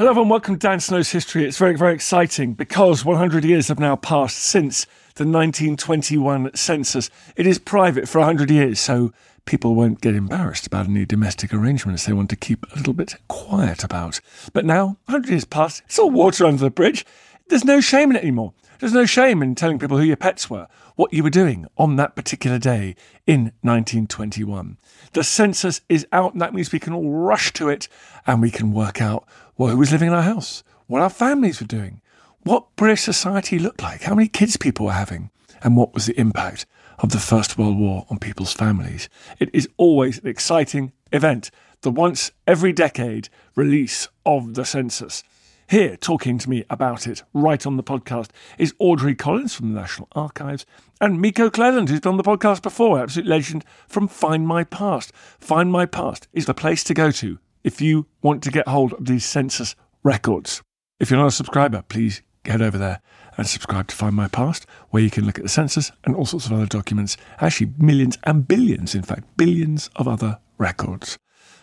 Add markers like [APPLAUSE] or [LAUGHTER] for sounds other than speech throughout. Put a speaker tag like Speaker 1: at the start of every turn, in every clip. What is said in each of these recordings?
Speaker 1: Hello and welcome to Dan Snow's History. It's very, very exciting because 100 years have now passed since the 1921 census. It is private for 100 years, so people won't get embarrassed about any domestic arrangements they want to keep a little bit quiet about. But now, 100 years past, it's all water under the bridge. There's no shame in it anymore. There's no shame in telling people who your pets were, what you were doing on that particular day in 1921. The census is out, and that means we can all rush to it and we can work out well, who was living in our house, what our families were doing, what British society looked like, how many kids people were having, and what was the impact of the First World War on people's families. It is always an exciting event, the once every decade release of the census. Here, talking to me about it right on the podcast, is Audrey Collins from the National Archives and Myko Clelland, who's been on the podcast before, absolute legend from Findmypast. Find My Past is the place to go to if you want to get hold of these census records. If you're not a subscriber, please head over there and subscribe to Findmypast, where you can look at the census and all sorts of other documents. Actually, millions and billions, in fact, billions of other records.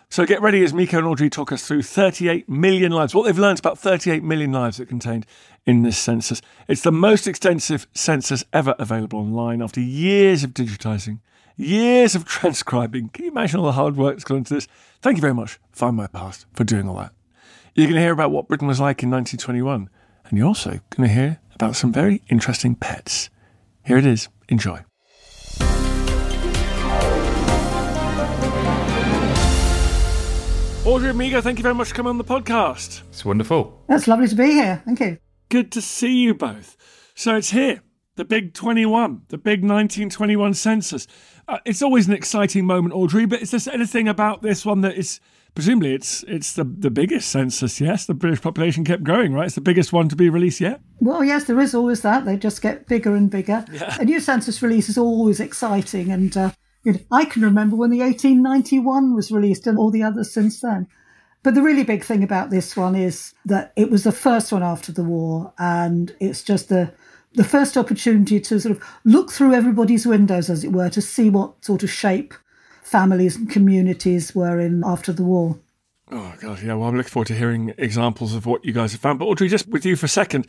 Speaker 1: So get ready as Myko and Audrey talk us through 38 million lives, what they've learned about 38 million lives that contained in this census. It's the most extensive census ever available online after years of digitising, years of transcribing. Can you imagine all the hard work that's gone into this? Thank you very much, Findmypast, for doing all that. You're going to hear about what Britain was like in 1921, and you're also going to hear about some very interesting pets. Here it is. Enjoy. Audrey Amigo, thank you very much for coming on the podcast.
Speaker 2: It's wonderful.
Speaker 3: That's lovely to be here. Thank you.
Speaker 1: Good to see you both. So it's here, the big 21, the big 1921 census. Uh, it's always an exciting moment, Audrey, but is there anything about this one that is presumably it's it's the, the biggest census, yes? The British population kept growing, right? It's the biggest one to be released yet.
Speaker 3: Well, yes, there is always that. They just get bigger and bigger.
Speaker 1: Yeah.
Speaker 3: A new census release is always exciting. And uh, you know, I can remember when the 1891 was released and all the others since then. But the really big thing about this one is that it was the first one after the war, and it's just the the first opportunity to sort of look through everybody's windows, as it were, to see what sort of shape families and communities were in after the war.
Speaker 1: Oh, God, yeah. Well, I'm looking forward to hearing examples of what you guys have found. But Audrey, just with you for a second,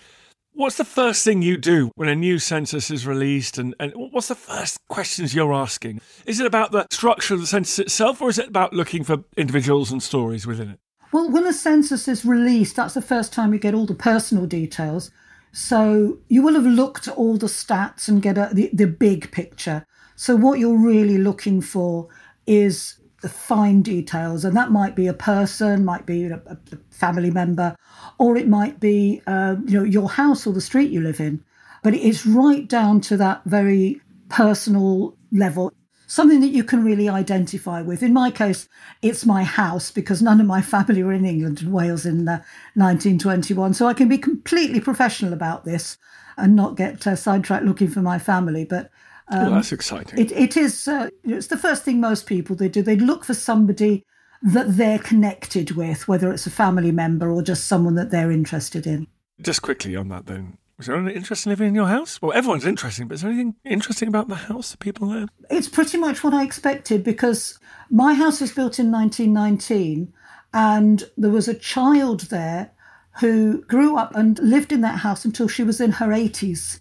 Speaker 1: what's the first thing you do when a new census is released? And, and what's the first questions you're asking? Is it about the structure of the census itself, or is it about looking for individuals and stories within it?
Speaker 3: Well, when a census is released, that's the first time you get all the personal details. So you will have looked at all the stats and get a, the, the big picture. So what you're really looking for is the fine details, and that might be a person, might be a, a family member, or it might be uh, you know your house or the street you live in. But it's right down to that very personal level something that you can really identify with. In my case, it's my house because none of my family were in England and Wales in uh, 1921. So I can be completely professional about this and not get uh, sidetracked looking for my family. But
Speaker 1: um, well, that's exciting.
Speaker 3: It, it is. Uh, it's the first thing most people they do. They look for somebody that they're connected with, whether it's a family member or just someone that they're interested in.
Speaker 1: Just quickly on that, then. Was there anything interesting living in your house? Well, everyone's interesting, but is there anything interesting about the house, the people there?
Speaker 3: It's pretty much what I expected because my house was built in 1919 and there was a child there who grew up and lived in that house until she was in her 80s.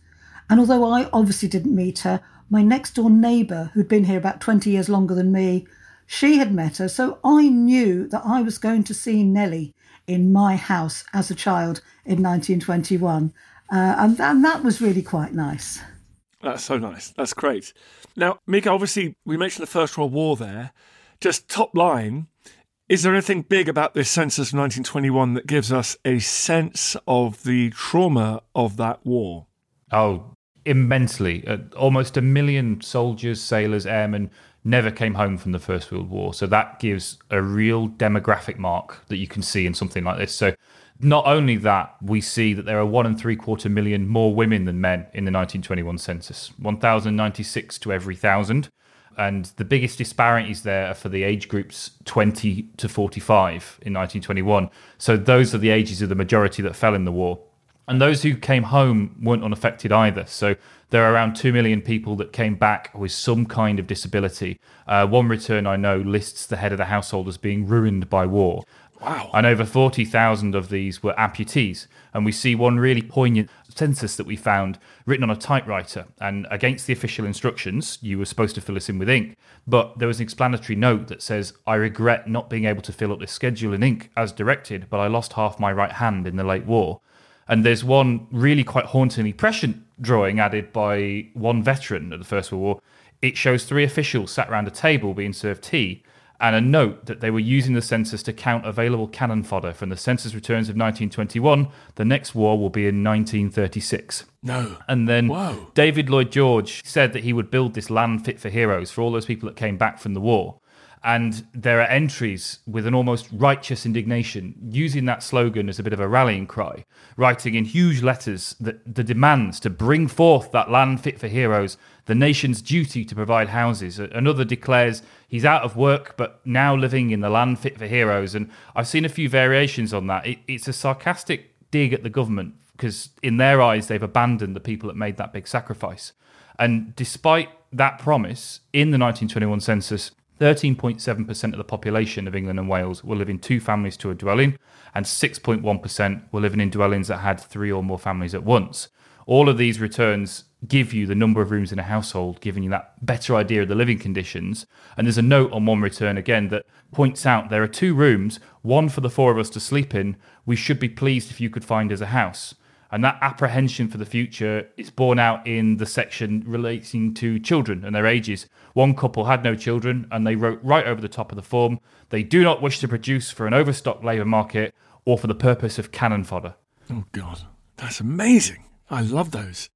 Speaker 3: And although I obviously didn't meet her, my next door neighbour, who'd been here about 20 years longer than me, she had met her. So I knew that I was going to see Nellie in my house as a child in 1921. Uh, and, and that was really quite nice.
Speaker 1: That's so nice. That's great. Now, Myko, obviously, we mentioned the First World War there. Just top line, is there anything big about this census of 1921 that gives us a sense of the trauma of that war?
Speaker 2: Oh, immensely. Uh, almost a million soldiers, sailors, airmen never came home from the First World War. So that gives a real demographic mark that you can see in something like this. So not only that, we see that there are one and three quarter million more women than men in the 1921 census 1,096 to every thousand. And the biggest disparities there are for the age groups 20 to 45 in 1921. So those are the ages of the majority that fell in the war. And those who came home weren't unaffected either. So there are around 2 million people that came back with some kind of disability. Uh, one return I know lists the head of the household as being ruined by war.
Speaker 1: Wow.
Speaker 2: And over 40,000 of these were amputees. And we see one really poignant census that we found written on a typewriter. And against the official instructions, you were supposed to fill this in with ink. But there was an explanatory note that says, I regret not being able to fill up this schedule in ink as directed, but I lost half my right hand in the late war. And there's one really quite hauntingly prescient drawing added by one veteran of the First World War. It shows three officials sat around a table being served tea and a note that they were using the census to count available cannon fodder from the census returns of 1921. The next war will be in 1936.
Speaker 1: No.
Speaker 2: And then
Speaker 1: Whoa.
Speaker 2: David Lloyd George said that he would build this land fit for heroes for all those people that came back from the war. And there are entries with an almost righteous indignation using that slogan as a bit of a rallying cry, writing in huge letters that the demands to bring forth that land fit for heroes, the nation's duty to provide houses. Another declares he's out of work but now living in the land fit for heroes. And I've seen a few variations on that. It, it's a sarcastic dig at the government because, in their eyes, they've abandoned the people that made that big sacrifice. And despite that promise, in the 1921 census, 13.7% of the population of England and Wales were living two families to a dwelling, and 6.1% were living in dwellings that had three or more families at once. All of these returns give you the number of rooms in a household, giving you that better idea of the living conditions. And there's a note on one return again that points out there are two rooms, one for the four of us to sleep in. We should be pleased if you could find us a house. And that apprehension for the future is borne out in the section relating to children and their ages. One couple had no children, and they wrote right over the top of the form they do not wish to produce for an overstocked labour market or for the purpose of cannon fodder.
Speaker 1: Oh, God. That's amazing. I love those.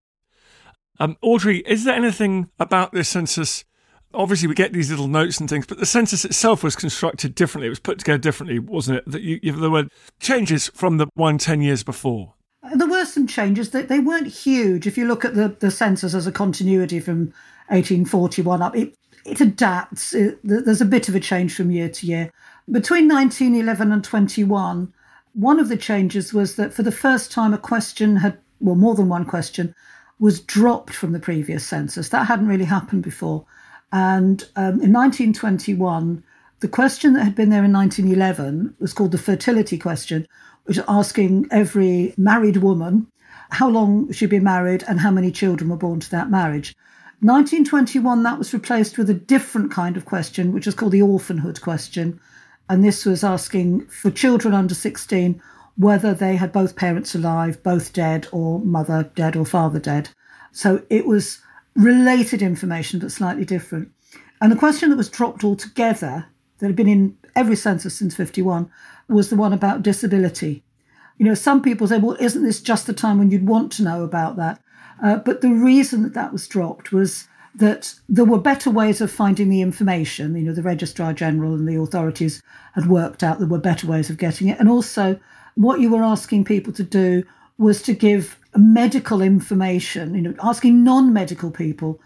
Speaker 1: Um, Audrey, is there anything about this census? Obviously, we get these little notes and things, but the census itself was constructed differently. It was put together differently, wasn't it? That you, there were changes from the one 10 years before.
Speaker 3: There were some changes. They, they weren't huge. If you look at the, the census as a continuity from 1841 up, it, it adapts. It, there's a bit of a change from year to year. Between 1911 and 21, one of the changes was that for the first time, a question had, well, more than one question, was dropped from the previous census. That hadn't really happened before. And um, in 1921, the question that had been there in 1911 was called the fertility question, which asking every married woman how long she'd been married and how many children were born to that marriage. 1921, that was replaced with a different kind of question, which is called the orphanhood question. And this was asking for children under 16 whether they had both parents alive, both dead, or mother dead or father dead. So it was related information, but slightly different. And the question that was dropped altogether, that had been in every census since 51, was the one about disability. You know, some people say, well, isn't this just the time when you'd want to know about that? Uh, but the reason that that was dropped was that there were better ways of finding the information. You know, the Registrar General and the authorities had worked out there were better ways of getting it. And also, what you were asking people to do was to give medical information, you know, asking non medical people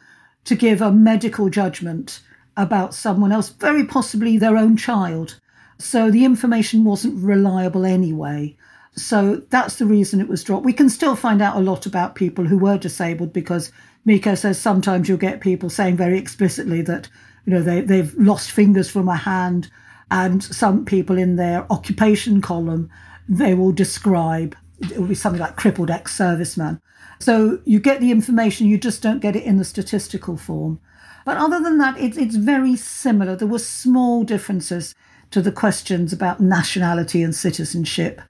Speaker 3: to give a medical judgment about someone else, very possibly their own child. So the information wasn't reliable anyway. So that's the reason it was dropped. We can still find out a lot about people who were disabled because Myko says sometimes you'll get people saying very explicitly that, you know, they, they've lost fingers from a hand. And some people in their occupation column, they will describe, it will be something like crippled ex serviceman. So you get the information, you just don't get it in the statistical form. But other than that, it, it's very similar. There were small differences to the questions about nationality and citizenship.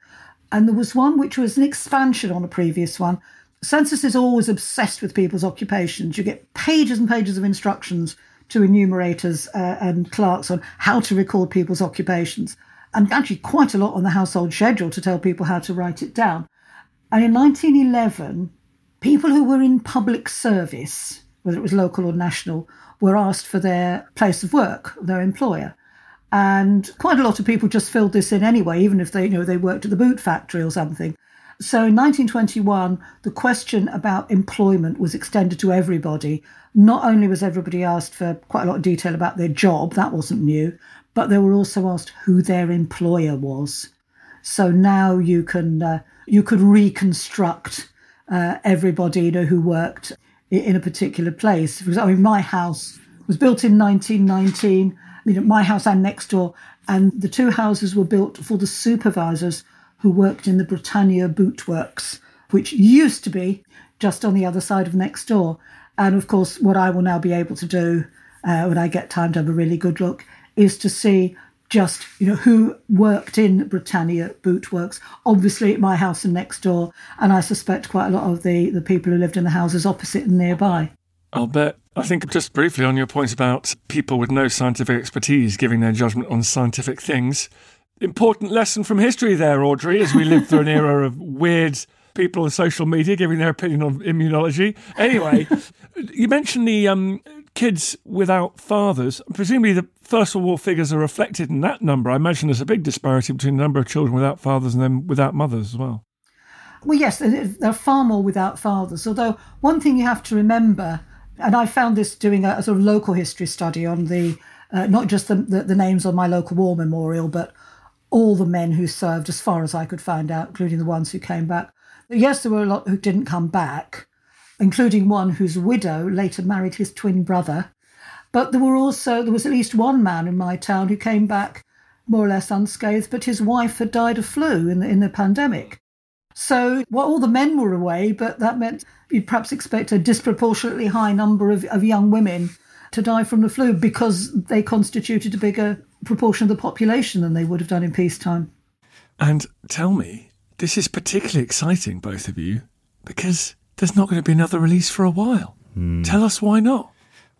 Speaker 3: And there was one which was an expansion on a previous one. Census is always obsessed with people's occupations. You get pages and pages of instructions to enumerators uh, and clerks on how to record people's occupations, and actually quite a lot on the household schedule to tell people how to write it down. And in 1911, people who were in public service, whether it was local or national, were asked for their place of work, their employer. And quite a lot of people just filled this in anyway, even if they, you know, they worked at the boot factory or something. So in 1921, the question about employment was extended to everybody. Not only was everybody asked for quite a lot of detail about their job, that wasn't new, but they were also asked who their employer was. So now you can uh, you could reconstruct uh, everybody you know who worked in a particular place. For example, my house was built in 1919 you know, my house and next door. And the two houses were built for the supervisors who worked in the Britannia Boot Works, which used to be just on the other side of next door. And of course, what I will now be able to do uh, when I get time to have a really good look is to see just you know who worked in Britannia Boot Works. Obviously, my house and next door, and I suspect quite a lot of the the people who lived in the houses opposite and nearby.
Speaker 1: I'll bet. I think just briefly on your point about people with no scientific expertise giving their judgment on scientific things. Important lesson from history there, Audrey, as we live through an era of weird people on social media giving their opinion on immunology. Anyway, you mentioned the um, kids without fathers. Presumably, the First World War figures are reflected in that number. I imagine there's a big disparity between the number of children without fathers and then without mothers as well.
Speaker 3: Well, yes, there are far more without fathers. Although, one thing you have to remember and I found this doing a, a sort of local history study on the uh, not just the, the, the names on my local war memorial, but all the men who served, as far as I could find out, including the ones who came back. Yes, there were a lot who didn't come back, including one whose widow later married his twin brother. But there were also there was at least one man in my town who came back more or less unscathed, but his wife had died of flu in the in the pandemic. So well, all the men were away, but that meant you'd perhaps expect a disproportionately high number of, of young women to die from the flu because they constituted a bigger proportion of the population than they would have done in peacetime.
Speaker 1: And tell me, this is particularly exciting, both of you, because there's not going to be another release for a while. Mm. Tell us why not.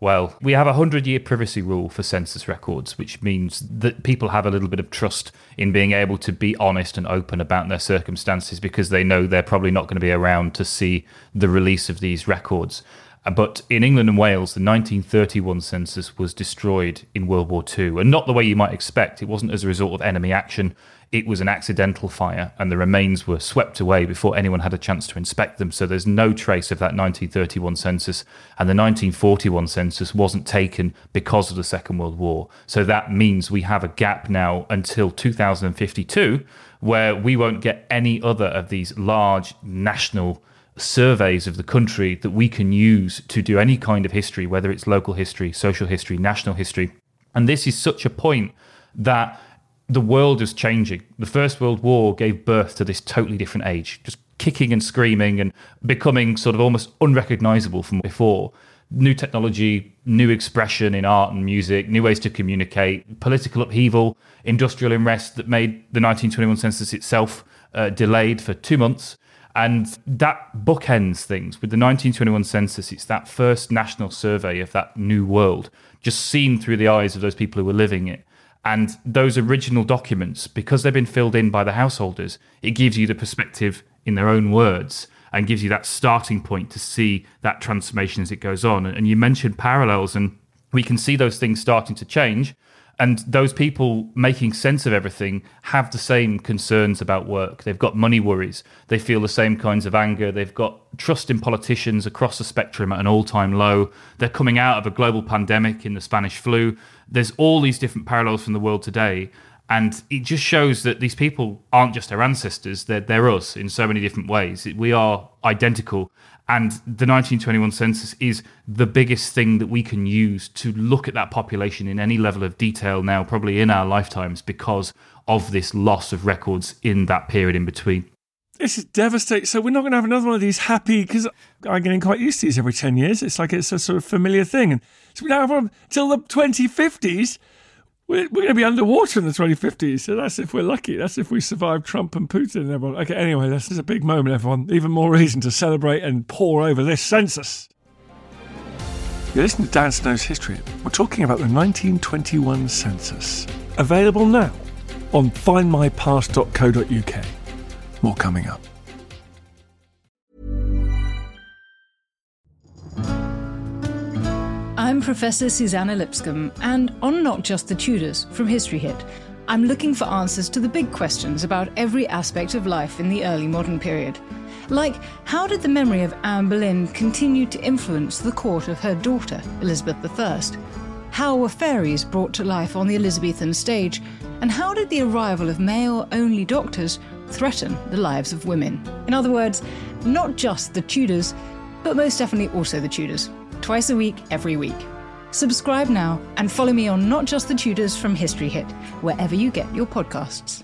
Speaker 2: Well, we have a 100 year privacy rule for census records, which means that people have a little bit of trust in being able to be honest and open about their circumstances because they know they're probably not going to be around to see the release of these records. Uh, but in England and Wales, the 1931 census was destroyed in World War II, and not the way you might expect. It wasn't as a result of enemy action it was an accidental fire and the remains were swept away before anyone had a chance to inspect them. So there's no trace of that 1931 census. And the 1941 census wasn't taken because of the Second World War. So that means we have a gap now until 2052 where we won't get any other of these large national surveys of the country that we can use to do any kind of history, whether it's local history, social history, national history. And this is such a point that the world is changing. The First World War gave birth to this totally different age, just kicking and screaming and becoming sort of almost unrecognizable from before. New technology, new expression in art and music, new ways to communicate, political upheaval, industrial unrest that made the 1921 census itself uh, delayed for two months. And that bookends things with the 1921 census. It's that first national survey of that new world, just seen through the eyes of those people who were living it. And those original documents, because they've been filled in by the householders, it gives you the perspective in their own words and gives you that starting point to see that transformation as it goes on. And you mentioned parallels, and we can see those things starting to change. And those people making sense of everything have the same concerns about work. They've got money worries. They feel the same kinds of anger. They've got trust in politicians across the spectrum at an all time low. They're coming out of a global pandemic in the Spanish flu. There's all these different parallels from the world today. And it just shows that these people aren't just our ancestors, they're, they're us in so many different ways. We are identical. And the 1921 census is the biggest thing that we can use to look at that population in any level of detail now, probably in our lifetimes, because of this loss of records in that period in between.
Speaker 1: This is devastating. So we're not going to have another one of these happy because I'm getting quite used to these every ten years. It's like it's a sort of familiar thing, and so we don't have one till the 2050s. We're, we're going to be underwater in the 2050s. So that's if we're lucky. That's if we survive Trump and Putin and everyone. Okay, anyway, this is a big moment, everyone. Even more reason to celebrate and pore over this census. You're listening to Dan Snow's History. We're talking about the 1921 census. Available now on findmypast.co.uk. More coming up.
Speaker 4: I'm Professor Suzannah Lipscomb, and on Not Just the Tudors from History Hit, I'm looking for answers to the big questions about every aspect of life in the early modern period. Like, how did the memory of Anne Boleyn continue to influence the court of her daughter, Elizabeth I? How were fairies brought to life on the Elizabethan stage? And how did the arrival of male only doctors threaten the lives of women? In other words, not just the Tudors, but most definitely also the Tudors. Twice a week, every week. Subscribe now and follow me on Not Just the Tudors from History Hit, wherever you get your podcasts.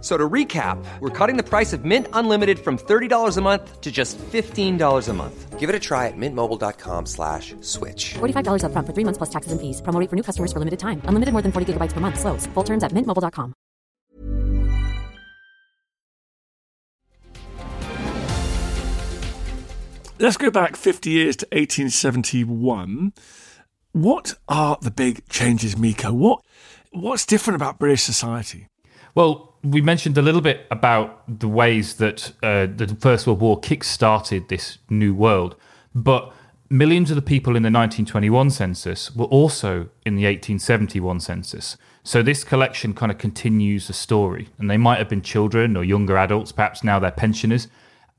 Speaker 5: F- So to recap, we're cutting the price of Mint Unlimited from $30 a month to just $15 a month. Give it a try at mintmobile.com slash switch.
Speaker 6: $45 upfront for three months plus taxes and fees. Promo for new customers for limited time. Unlimited more than 40 gigabytes per month. Slows. Full terms at mintmobile.com.
Speaker 1: Let's go back 50 years to 1871. What are the big changes, Myko? What What's different about British society?
Speaker 2: Well, we mentioned a little bit about the ways that uh, the First World War kick-started this new world, but millions of the people in the 1921 census were also in the 1871 census. So this collection kind of continues the story, and they might have been children or younger adults, perhaps now they're pensioners.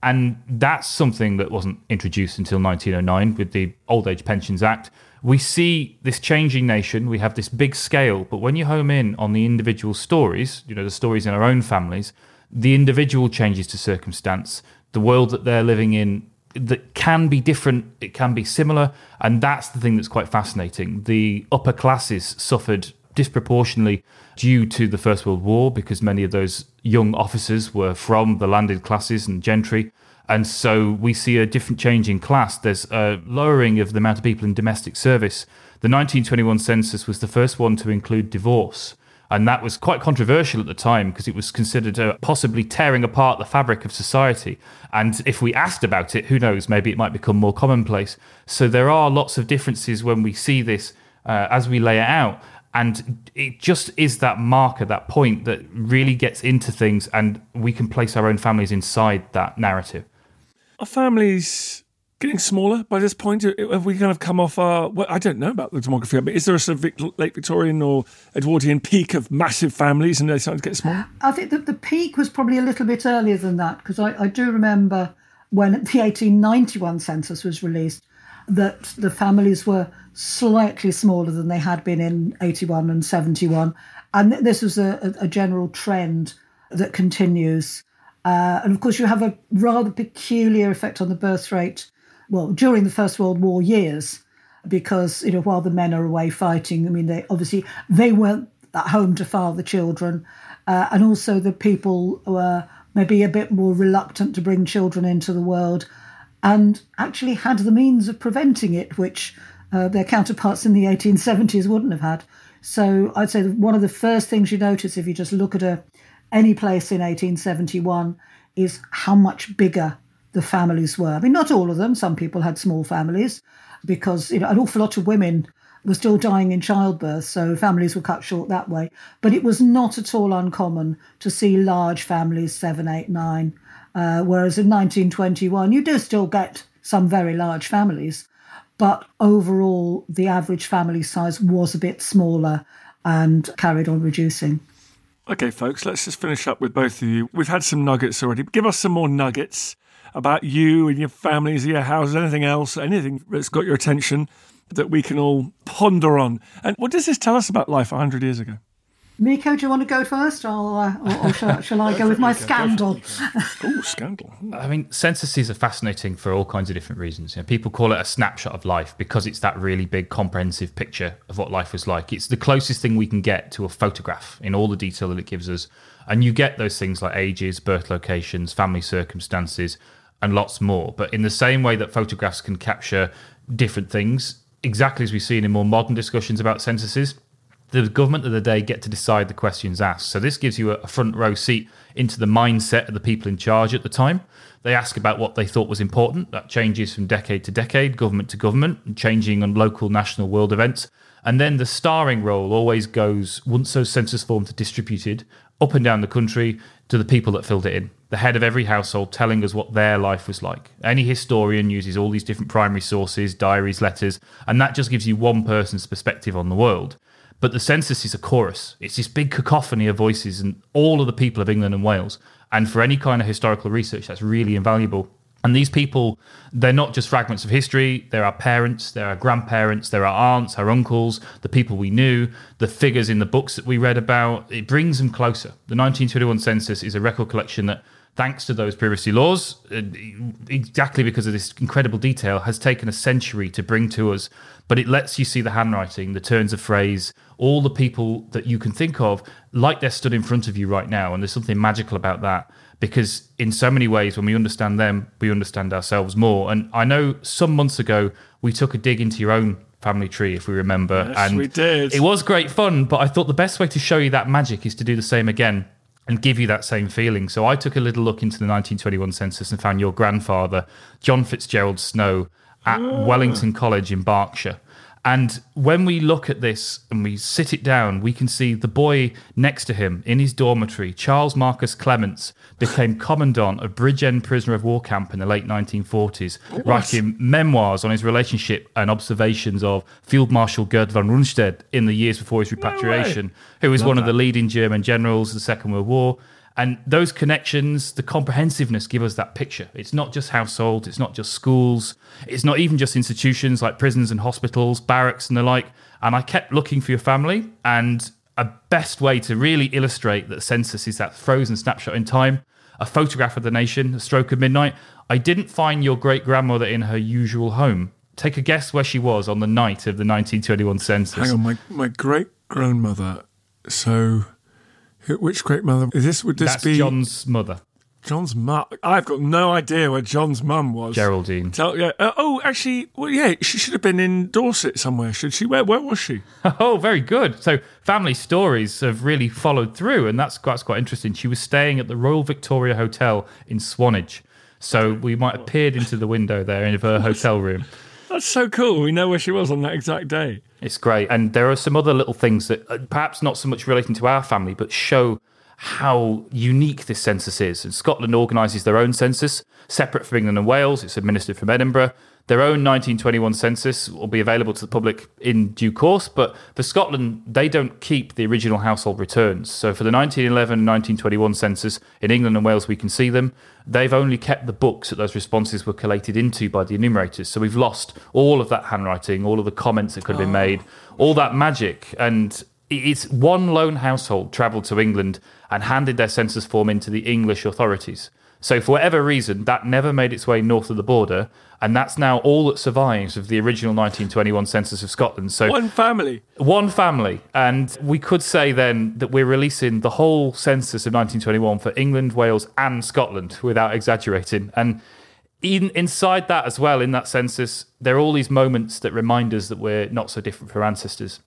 Speaker 2: And that's something that wasn't introduced until 1909 with the Old Age Pensions Act. We see this changing nation, we have this big scale, but when you home in on the individual stories, you know, the stories in our own families, the individual changes to circumstance, the world that they're living in that can be different, it can be similar, and that's the thing that's quite fascinating. The upper classes suffered disproportionately due to the First World War because many of those young officers were from the landed classes and gentry. And so we see a different change in class. There's a lowering of the amount of people in domestic service. The 1921 census was the first one to include divorce. And that was quite controversial at the time because it was considered uh, possibly tearing apart the fabric of society. And if we asked about it, who knows, maybe it might become more commonplace. So there are lots of differences when we see this uh, as we lay it out. And it just is that marker, that point that really gets into things, and we can place our own families inside that narrative.
Speaker 1: Are families getting smaller by this point? Have we kind of come off our? Well, I don't know about the demography, but is there a sort of late Victorian or Edwardian peak of massive families, and they starting to get smaller?
Speaker 3: I think that the peak was probably a little bit earlier than that because I, I do remember when the 1891 census was released that the families were slightly smaller than they had been in 81 and 71. And this was a, a general trend that continues. Uh, and of course, you have a rather peculiar effect on the birth rate, well, during the First World War years, because, you know, while the men are away fighting, I mean, they obviously, they weren't at home to father children. Uh, and also the people were maybe a bit more reluctant to bring children into the world and actually had the means of preventing it, which uh, their counterparts in the 1870s wouldn't have had. So I'd say one of the first things you notice if you just look at a, any place in 1871 is how much bigger the families were. I mean, not all of them. Some people had small families because you know an awful lot of women were still dying in childbirth, so families were cut short that way. But it was not at all uncommon to see large families, seven, eight, nine. Uh, whereas in 1921, you do still get some very large families, but overall, the average family size was a bit smaller and carried on reducing.
Speaker 1: Okay, folks, let's just finish up with both of you. We've had some nuggets already. Give us some more nuggets about you and your families, your houses, anything else, anything that's got your attention that we can all ponder on. And what does this tell us about life 100 years ago?
Speaker 3: Myko, do you want to go first, or, uh, or, or shall, [LAUGHS] shall, I go with my scandal?
Speaker 1: oh, scandal! [LAUGHS]
Speaker 2: I mean, censuses are fascinating for all kinds of different reasons. You know, people call it a snapshot of life because it's that really big, comprehensive picture of what life was like. It's the closest thing we can get to a photograph in all the detail that it gives us, and you get those things like ages, birth locations, family circumstances, and lots more. But in the same way that photographs can capture different things, exactly as we've seen in more modern discussions about censuses the government of the day get to decide the questions asked. So this gives you a front row seat into the mindset of the people in charge at the time. They ask about what they thought was important. That changes from decade to decade, government to government, changing on local, national, world events. And then the starring role always goes, once those census forms are distributed, up and down the country to the people that filled it in. The head of every household telling us what their life was like. Any historian uses all these different primary sources, diaries, letters, and that just gives you one person's perspective on the world. But the census is a chorus. It's this big cacophony of voices and all of the people of England and Wales. And for any kind of historical research, that's really invaluable. And these people, they're not just fragments of history. They're our parents, they're our grandparents, they're our aunts, our uncles, the people we knew, the figures in the books that we read about. It brings them closer. The 1921 census is a record collection that, thanks to those privacy laws, uh, exactly because of this incredible detail, has taken a century to bring to us. But it lets you see the handwriting, the turns of phrase, all the people that you can think of like they're stood in front of you right now. And there's something magical about that because, in so many ways, when we understand them, we understand ourselves more. And I know some months ago we took a dig into your own family tree, if we remember.
Speaker 1: Yes,
Speaker 2: and
Speaker 1: we did.
Speaker 2: It was great fun, but I thought the best way to show you that magic is to do the same again and give you that same feeling. So I took a little look into the 1921 census and found your grandfather, John Fitzgerald Snow, at
Speaker 1: Ah.
Speaker 2: Wellington College in Berkshire. And when we look at this and we sit it down, we can see the boy next to him in his dormitory, Charles Marcus Clements, became commandant of Bridgend prisoner of war camp in the late 1940s, writing memoirs on his relationship and observations of Field Marshal Gerd von Rundstedt in the years before his repatriation, who was
Speaker 1: Love
Speaker 2: one of the leading German generals of the Second World War. And those connections, the comprehensiveness give us that picture. It's not just households, it's not just schools, it's not even just institutions like prisons and hospitals, barracks and the like. And I kept looking for your family, and a best way to really illustrate that census is that frozen snapshot in time, a photograph of the nation, a stroke of midnight. I didn't find your great grandmother in her usual home. Take a guess where she was on the night of the 1921 census.
Speaker 1: Hang on, my, my great grandmother. So, who- which great mother? Is this would this
Speaker 2: That's
Speaker 1: be
Speaker 2: John's mother,
Speaker 1: John's mum? I've got no idea where John's mum was.
Speaker 2: Geraldine.
Speaker 1: Tell, yeah. Uh, oh, actually, well, yeah, she should have been in Dorset somewhere. Should she? Where? Where was she? [LAUGHS]
Speaker 2: Oh, very good. So family stories have really followed through, and that's quite, that's quite interesting. She was staying at the Royal Victoria Hotel in Swanage. So we might have peered into the window there in her hotel room. [LAUGHS]
Speaker 1: That's so cool. We know where she was on that exact day.
Speaker 2: It's great. And there are some other little things that uh, perhaps not so much relating to our family, but show how unique this census is. And Scotland organises their own census, separate from England and Wales. It's administered from Edinburgh. Their own 1921 census will be available to the public in due course, but for Scotland, they don't keep the original household returns. So for the 1911 and 1921 census in England and Wales, we can see them. They've only kept the books that those responses were collated into by the enumerators. So we've lost all of that handwriting, all of the comments that could have been oh. made, all that magic. And it's one lone household travelled to England and handed their census form into the English authorities. So, for whatever reason, that never made its way north of the border, and that's now all that survives of the original 1921 census of Scotland. So,
Speaker 1: One family.
Speaker 2: one family. And we could say then that we're releasing the whole census of 1921 for England, Wales, and Scotland without exaggerating. And in, inside that as well, in that census, there are all these moments that remind us that we're not so different from our ancestors.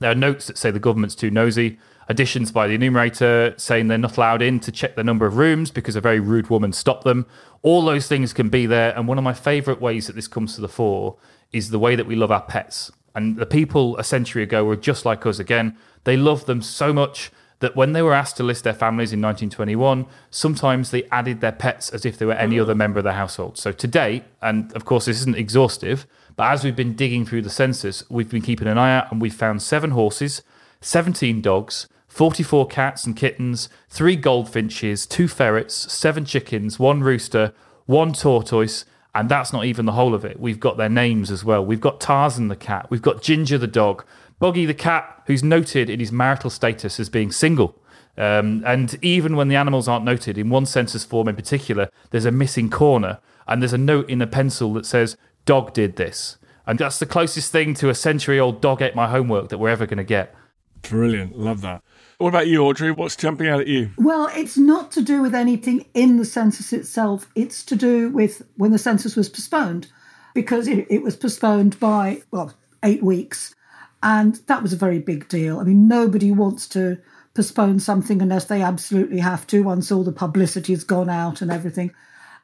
Speaker 2: There are notes that say the government's too nosy, additions by the enumerator saying they're not allowed in to check the number of rooms because a very rude woman stopped them. All those things can be there. And one of my favourite ways that this comes to the fore is the way that we love our pets. And the people a century ago were just like us again. They loved them so much that when they were asked to list their families in 1921, sometimes they added their pets as if they were any mm. other member of the household. So today, and of course this isn't exhaustive, But as we've been digging through the census, we've been keeping an eye out and we've found seven horses, 17 dogs, 44 cats and kittens, three goldfinches, two ferrets, seven chickens, one rooster, one tortoise, and that's not even the whole of it. We've got their names as well. We've got Tarzan the cat, we've got Ginger the dog, Boggy the cat, who's noted in his marital status as being single. Um, and even when the animals aren't noted, in one census form in particular, there's a missing corner and there's a note in a pencil that says, Dog did this. And that's the closest thing to a century old dog ate my homework that we're ever going to get.
Speaker 1: Brilliant. Love that. What about you, Audrey? What's jumping out at you?
Speaker 3: Well, it's not to do with anything in the census itself. It's to do with when the census was postponed, because it, it was postponed by, well, eight weeks. And that was a very big deal. I mean, nobody wants to postpone something unless they absolutely have to once all the publicity has gone out and everything.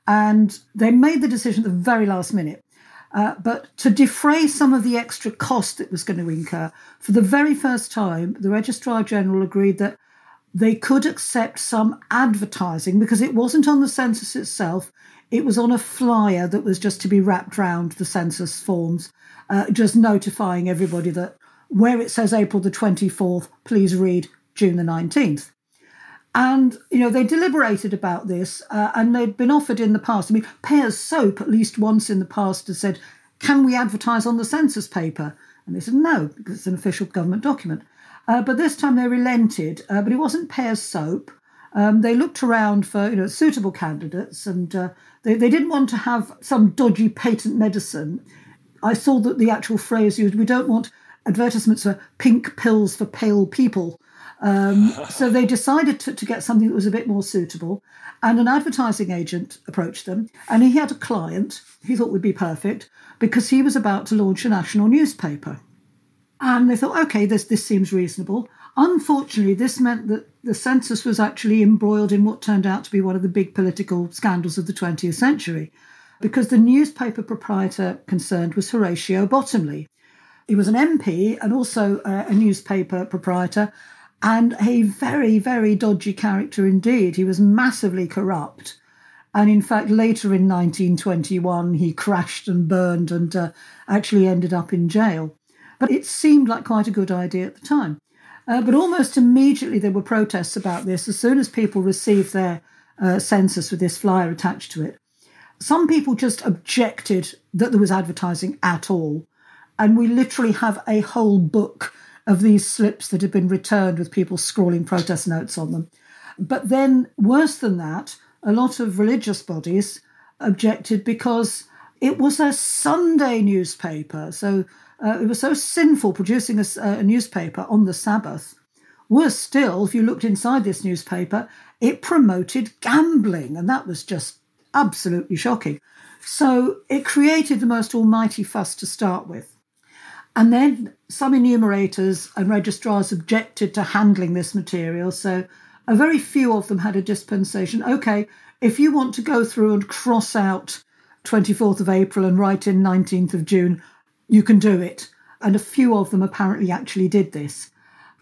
Speaker 3: And they made the decision at the very last minute. Uh, but to defray some of the extra cost it was going to incur, for the very first time, the Registrar General agreed that they could accept some advertising because it wasn't on the census itself, it was on a flyer that was just to be wrapped round the census forms, uh, just notifying everybody that where it says April the 24th, please read June the 19th. And, you know, they deliberated about this uh, and they'd been offered in the past. I mean, Pears Soap, at least once in the past, had said, can we advertise on the census paper? And they said, no, because it's an official government document. Uh, but this time they relented, uh, but it wasn't Pears Soap. Um, they looked around for you know suitable candidates, and uh, they, they didn't want to have some dodgy patent medicine. I saw that the actual phrase used: "We don't want advertisements for pink pills for pale people." Um, so they decided to, to get something that was a bit more suitable. And an advertising agent approached them, and he had a client he thought would be perfect because he was about to launch a national newspaper. And they thought, okay, this, this seems reasonable. Unfortunately, this meant that the census was actually embroiled in what turned out to be one of the big political scandals of the 20th century, because the newspaper proprietor concerned was Horatio Bottomley. He was an MP and also a newspaper proprietor, and a very, very dodgy character indeed. He was massively corrupt. And in fact, later in 1921, he crashed and burned and uh, actually ended up in jail. But it seemed like quite a good idea at the time. Uh, but almost immediately, there were protests about this as soon as people received their uh, census with this flyer attached to it. Some people just objected that there was advertising at all. And we literally have a whole book of these slips that had been returned with people scrawling protest notes on them. But then, worse than that, a lot of religious bodies objected because it was a Sunday newspaper. So uh, it was so sinful producing a, a newspaper on the Sabbath. Worse still, if you looked inside this newspaper, it promoted gambling, and that was just absolutely shocking. So it created the most almighty fuss to start with. And then some enumerators and registrars objected to handling this material. So a very few of them had a dispensation. Okay, if you want to go through and cross out 24th of April and write in 19th of June, you can do it. And a few of them apparently actually did this.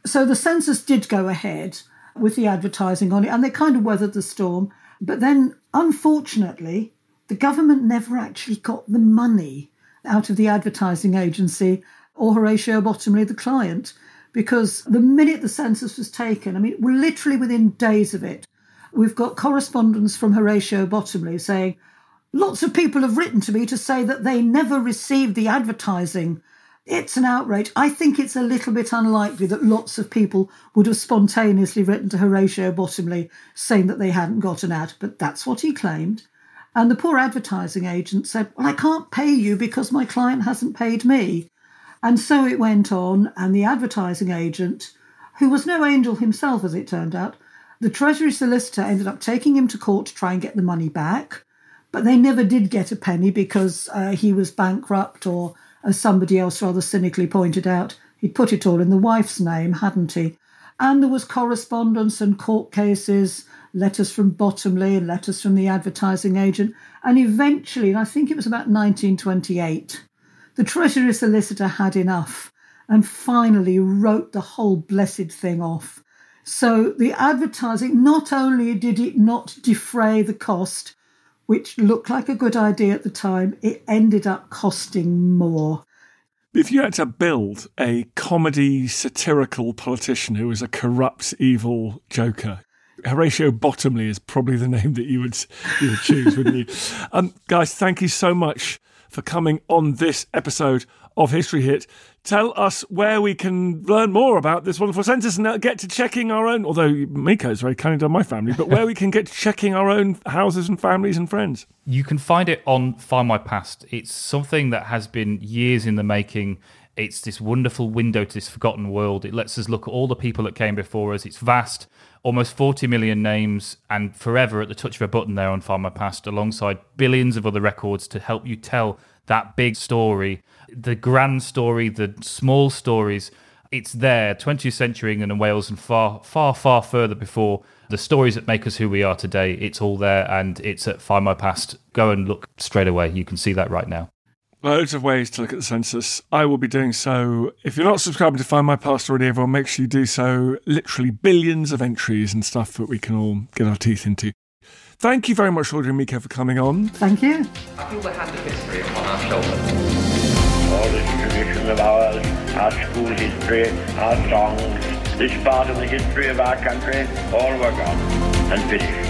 Speaker 3: So the census did go ahead with the advertising on it, and they kind of weathered the storm. But then, unfortunately, the government never actually got the money out of the advertising agency or Horatio Bottomley, the client, because the minute the census was taken, I mean, literally within days of it, we've got correspondence from Horatio Bottomley saying, Lots of people have written to me to say that they never received the advertising. It's an outrage. I think it's a little bit unlikely that lots of people would have spontaneously written to Horatio Bottomley saying that they hadn't got an ad, but that's what he claimed. And the poor advertising agent said, Well, I can't pay you because my client hasn't paid me. And so it went on, and the advertising agent, who was no angel himself, as it turned out, the Treasury solicitor ended up taking him to court to try and get the money back. But they never did get a penny because uh, he was bankrupt, or as somebody else rather cynically pointed out, he'd put it all in the wife's name, hadn't he? And there was correspondence and court cases, letters from Bottomley and letters from the advertising agent. And eventually, and I think it was about 1928, the Treasury solicitor had enough and finally wrote the whole blessed thing off. So the advertising, not only did it not defray the cost, which looked like a good idea at the time, it ended up costing more.
Speaker 1: If you had to build a comedy satirical politician who was a corrupt, evil joker, Horatio Bottomley is probably the name that you would you would choose, wouldn't you? [LAUGHS] Um, guys, thank you so much for coming on this episode of History Hit. Tell us where we can learn more about this wonderful census and uh, get to checking our own. Although Myko is very kind to my family, but where we can get to checking our own houses and families and friends.
Speaker 2: You can find it on Findmypast. It's something that has been years in the making. It's this wonderful window to this forgotten world. It lets us look at all the people that came before us. It's vast, almost 40 million names, and forever at the touch of a button there on My Past, alongside billions of other records to help you tell that big story, the grand story, the small stories. It's there, 20th century England and Wales, and far, far, far further before the stories that make us who we are today. It's all there, and it's at Findmypast. Go and look straight away. You can see that right now.
Speaker 1: Loads of ways to look at the census. I will be doing so. If you're not subscribing to Findmypast already, everyone, make sure you do so. Literally billions of entries and stuff that we can all get our teeth into. Thank you very much, Audrey and Myko, for coming on.
Speaker 3: Thank you.
Speaker 7: I feel the hand of history upon our shoulders.
Speaker 8: All this tradition of ours, our school history, our songs, this part of the history of our country, all were gone and finished.